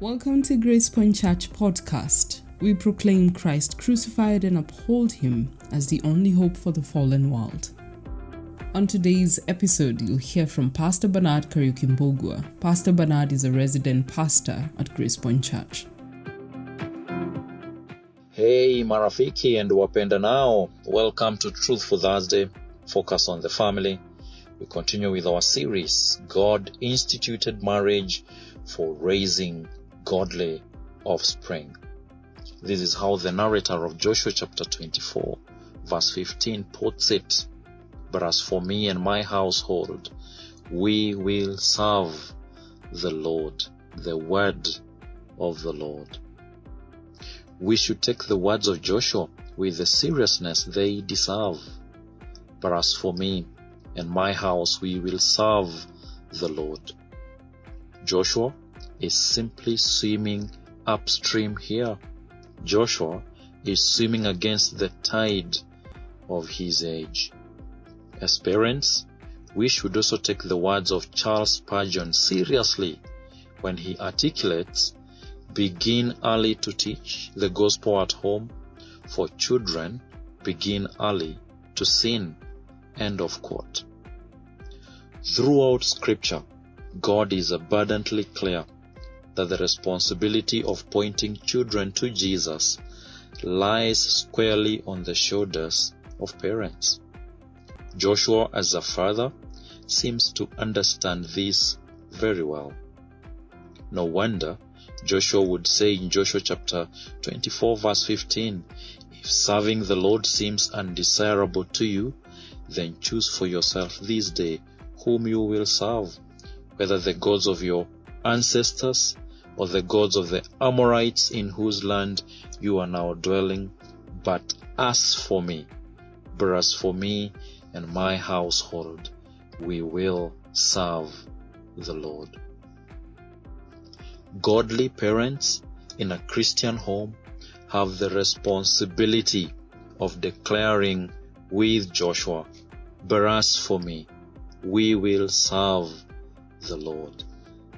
Welcome to Grace Point Church podcast. We proclaim Christ crucified and uphold him as the only hope for the fallen world. On today's episode, you'll hear from Pastor Bernard Kariukimbogua. Pastor Bernard is a resident pastor at Grace Point Church. Hey marafiki and wapenda nao, welcome to Truth for Thursday, focus on the family. We continue with our series, God instituted marriage for raising godly offspring. This is how the narrator of Joshua chapter 24 verse 15 puts it. But as for me and my household, we will serve the Lord, the word of the Lord. We should take the words of Joshua with the seriousness they deserve. But as for me and my house, we will serve the Lord. Joshua is simply swimming upstream here. Joshua is swimming against the tide of his age. As parents, we should also take the words of Charles Spurgeon seriously when he articulates, begin early to teach the gospel at home, for children begin early to sin. End of quote. Throughout scripture, God is abundantly clear that the responsibility of pointing children to Jesus lies squarely on the shoulders of parents. Joshua, as a father, seems to understand this very well. No wonder Joshua would say in Joshua chapter 24 verse 15, if serving the Lord seems undesirable to you, then choose for yourself this day whom you will serve, whether the gods of your ancestors or the gods of the Amorites in whose land you are now dwelling. But as for me, but as for me and my household, we will serve the Lord. Godly parents in a Christian home have the responsibility of declaring with Joshua, but as for me, we will serve the Lord.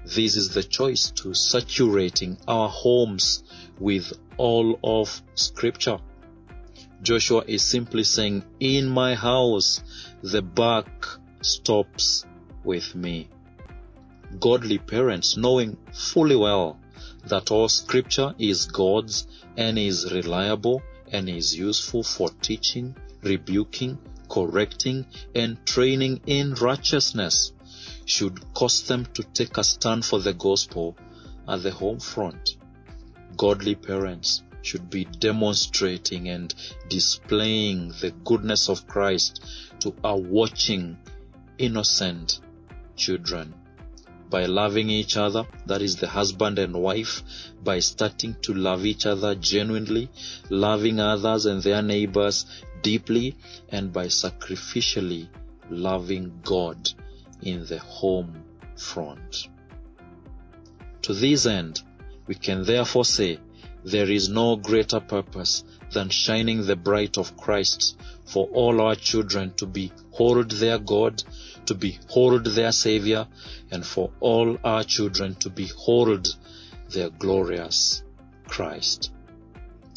This is the choice to saturating our homes with all of scripture. Joshua is simply saying, in my house, the buck stops with me. Godly parents knowing fully well that all scripture is God's and is reliable and is useful for teaching, rebuking, correcting, and training in righteousness should cause them to take a stand for the gospel at the home front. Godly parents should be demonstrating and displaying the goodness of Christ to our watching innocent children by loving each other, that is the husband and wife, by starting to love each other genuinely, loving others and their neighbors deeply, and by sacrificially loving God in the home front. To this end, we can therefore say there is no greater purpose than shining the bright of Christ for all our children to behold their God, to behold their Savior, and for all our children to behold their glorious Christ.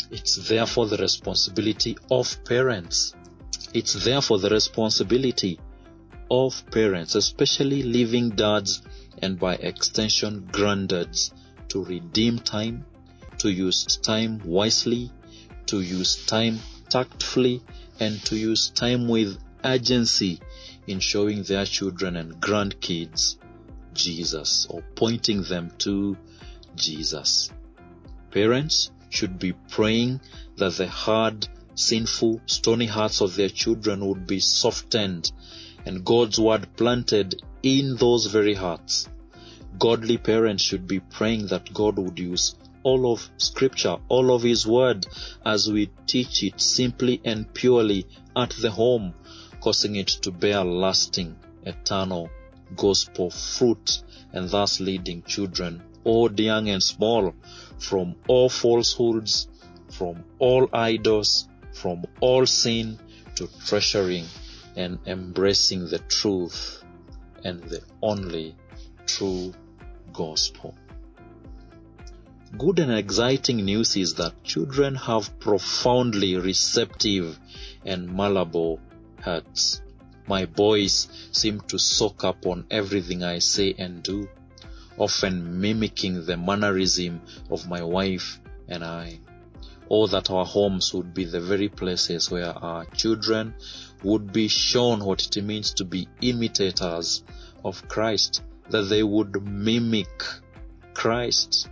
It's therefore the responsibility of parents. It's therefore the responsibility of parents, especially living dads and by extension granddads, to redeem time, to use time wisely, to use time tactfully, and to use time with urgency in showing their children and grandkids Jesus or pointing them to Jesus. Parents should be praying that the hard, sinful, stony hearts of their children would be softened and God's word planted in those very hearts. Godly parents should be praying that God would use all of scripture, all of his word as we teach it simply and purely at the home, causing it to bear lasting, eternal gospel fruit and thus leading children, old, young and small, from all falsehoods, from all idols, from all sin to treasuring and embracing the truth and the only true gospel. good and exciting news is that children have profoundly receptive and malleable hearts. My boys seem to soak up on everything I say and do, often mimicking the mannerism of my wife and I. Or that our homes would be the very places where our children would be shown what it means to be imitators of Christ, that they would mimic Christ,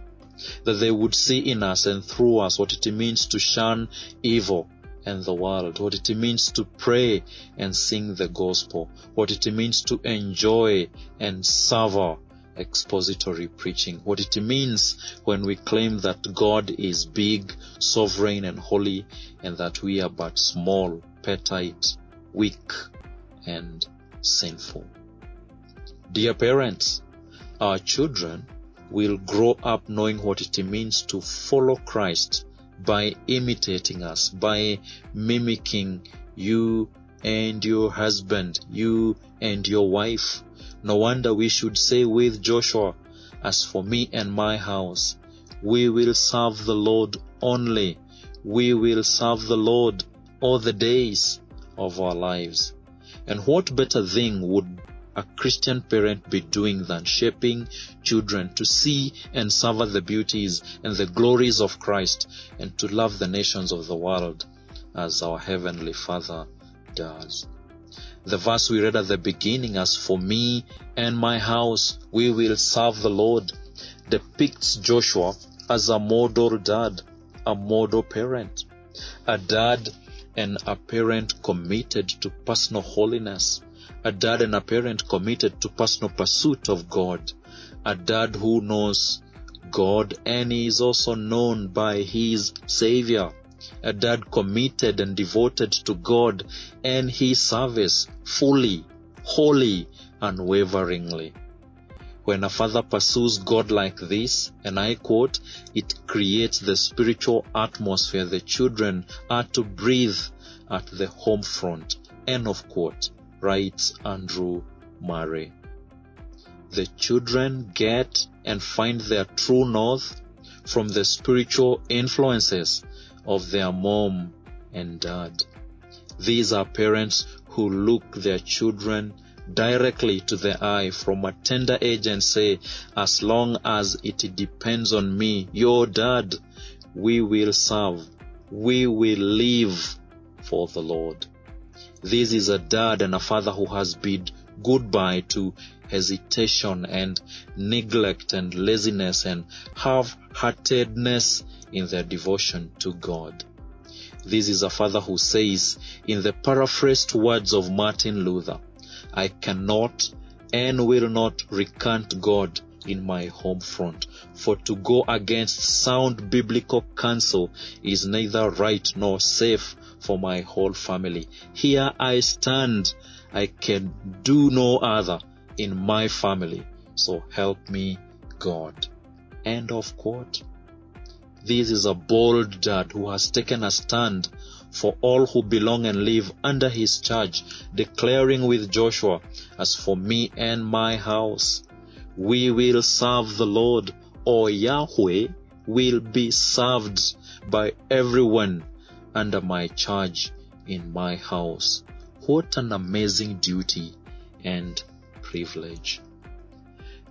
that they would see in us and through us what it means to shun evil and the world, what it means to pray and sing the gospel, what it means to enjoy and savor expository preaching, what it means when we claim that God is big, sovereign, and holy, and that we are but small, petite, weak, and sinful. Dear parents, our children will grow up knowing what it means to follow Christ by imitating us, by mimicking you and your husband, you and your wife. No wonder we should say with Joshua, As for me and my house, we will serve the Lord only. We will serve the Lord all the days of our lives. And what better thing would a Christian parent be doing than shaping children to see and savor the beauties and the glories of Christ and to love the nations of the world as our Heavenly Father does. The verse we read at the beginning, as for me and my house, we will serve the Lord, depicts Joshua as a model dad, a model parent, a dad and a parent committed to personal holiness, a dad and a parent committed to personal pursuit of God, a dad who knows God and is also known by his Savior, a dad committed and devoted to God and his service fully, wholly, unwaveringly. When a father pursues God like this, and I quote, it creates the spiritual atmosphere the children are to breathe at the home front. End of quote, writes Andrew Murray. The children get and find their true north from the spiritual influences of their mom and dad. These are parents who look their children directly to the eye from a tender age and say, as long as it depends on me, your dad, we will serve. We will live for the Lord. This is a dad and a father who has bid goodbye to hesitation and neglect and laziness and half-heartedness in their devotion to God. This is a father who says, in the paraphrased words of Martin Luther, I cannot and will not recant God in my home front. For to go against sound biblical counsel is neither right nor safe for my whole family. Here I stand. I can do no other in my family. So help me, God. End of quote. This is a bold dad who has taken a stand for all who belong and live under his charge, declaring with Joshua, As for me and my house, we will serve the Lord, or Yahweh will be served by everyone under my charge in my house. What an amazing duty and privilege.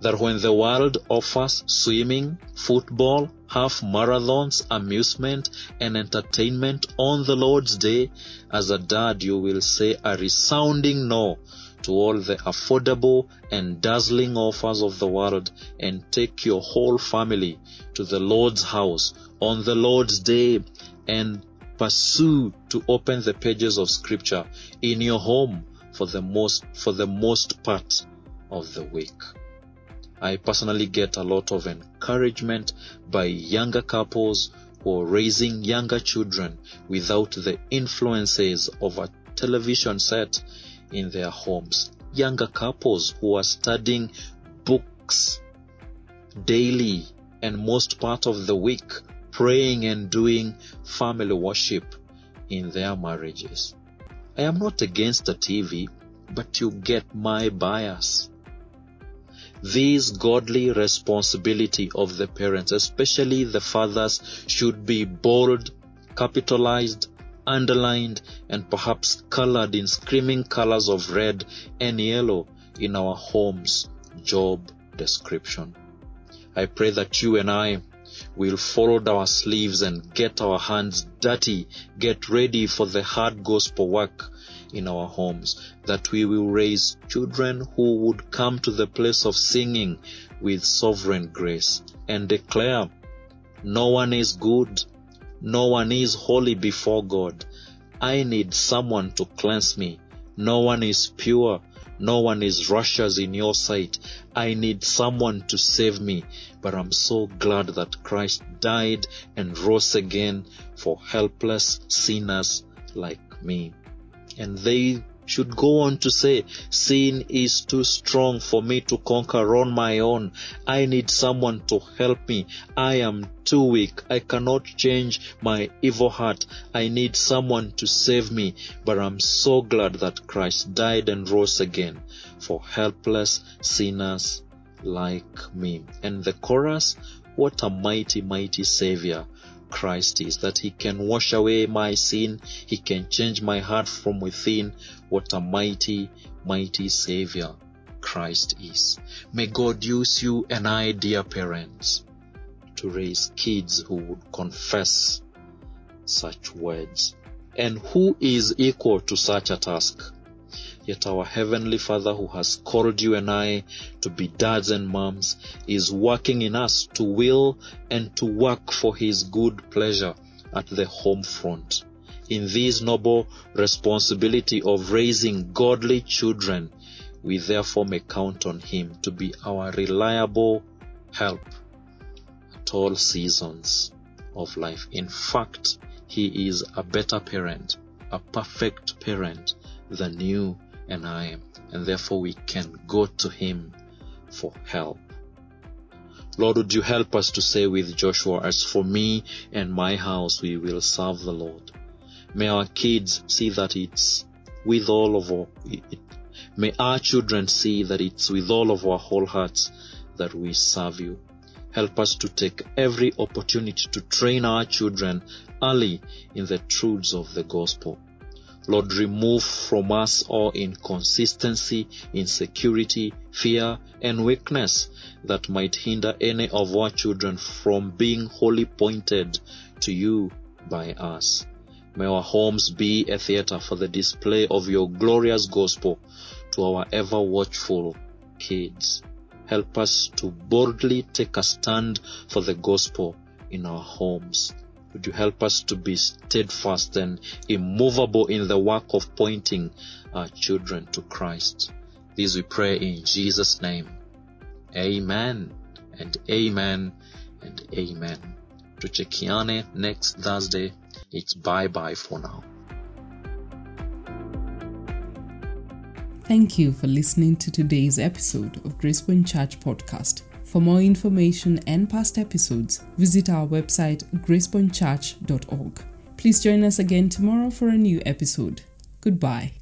That when the world offers swimming, football, half marathons, amusement, and entertainment on the Lord's day, as a dad, you will say a resounding no to all the affordable and dazzling offers of the world and take your whole family to the Lord's house on the Lord's day and pursue to open the pages of scripture in your home for the most for the most part of the week. I personally get a lot of encouragement by younger couples who are raising younger children without the influences of a television set in their homes. Younger couples who are studying books daily and most part of the week, praying and doing family worship in their marriages. I am not against the TV, but you get my bias. This godly responsibility of the parents, especially the fathers, should be bold, capitalized, underlined, and perhaps colored in screaming colors of red and yellow in our homes job description. I pray that you and I will fold our sleeves and get our hands dirty, get ready for the hard gospel work in our homes, that we will raise children who would come to the place of singing with sovereign grace and declare, No one is good, no one is holy before God. I need someone to cleanse me. No one is pure. No one is righteous in your sight. I need someone to save me. But I'm so glad that Christ died and rose again for helpless sinners like me. And they should go on to say, sin is too strong for me to conquer on my own. I need someone to help me. I am too weak. I cannot change my evil heart. I need someone to save me. But I'm so glad that Christ died and rose again for helpless sinners like me. And the chorus, what a mighty, mighty Savior Christ is, that He can wash away my sin, He can change my heart from within. What a mighty, mighty Savior Christ is. May God use you and I, dear parents, to raise kids who would confess such words. And who is equal to such a task? Yet our Heavenly Father, who has called you and I to be dads and moms, is working in us to will and to work for His good pleasure at the home front. In this noble responsibility of raising godly children, we therefore may count on Him to be our reliable help at all seasons of life. In fact, He is a better parent, a perfect parent than you and I, and therefore we can go to Him for help. Lord, would you help us to say with Joshua, as for me and my house, we will serve the Lord. May our kids see that it's with all of our, it, may our children see that it's with all of our whole hearts that we serve you. Help us to take every opportunity to train our children early in the truths of the gospel. Lord, remove from us all inconsistency, insecurity, fear, and weakness that might hinder any of our children from being wholly pointed to you by us. May our homes be a theater for the display of your glorious gospel to our ever watchful kids. Help us to boldly take a stand for the gospel in our homes. Would you help us to be steadfast and immovable in the work of pointing our children to Christ? This we pray in Jesus' name. Amen and amen and amen. To Tuchekiane next Thursday. It's bye bye for now. Thank you for listening to today's episode of Gracepoint Church Podcast. For more information and past episodes, visit our website gracepointchurch.org. Please join us again tomorrow for a new episode. Goodbye.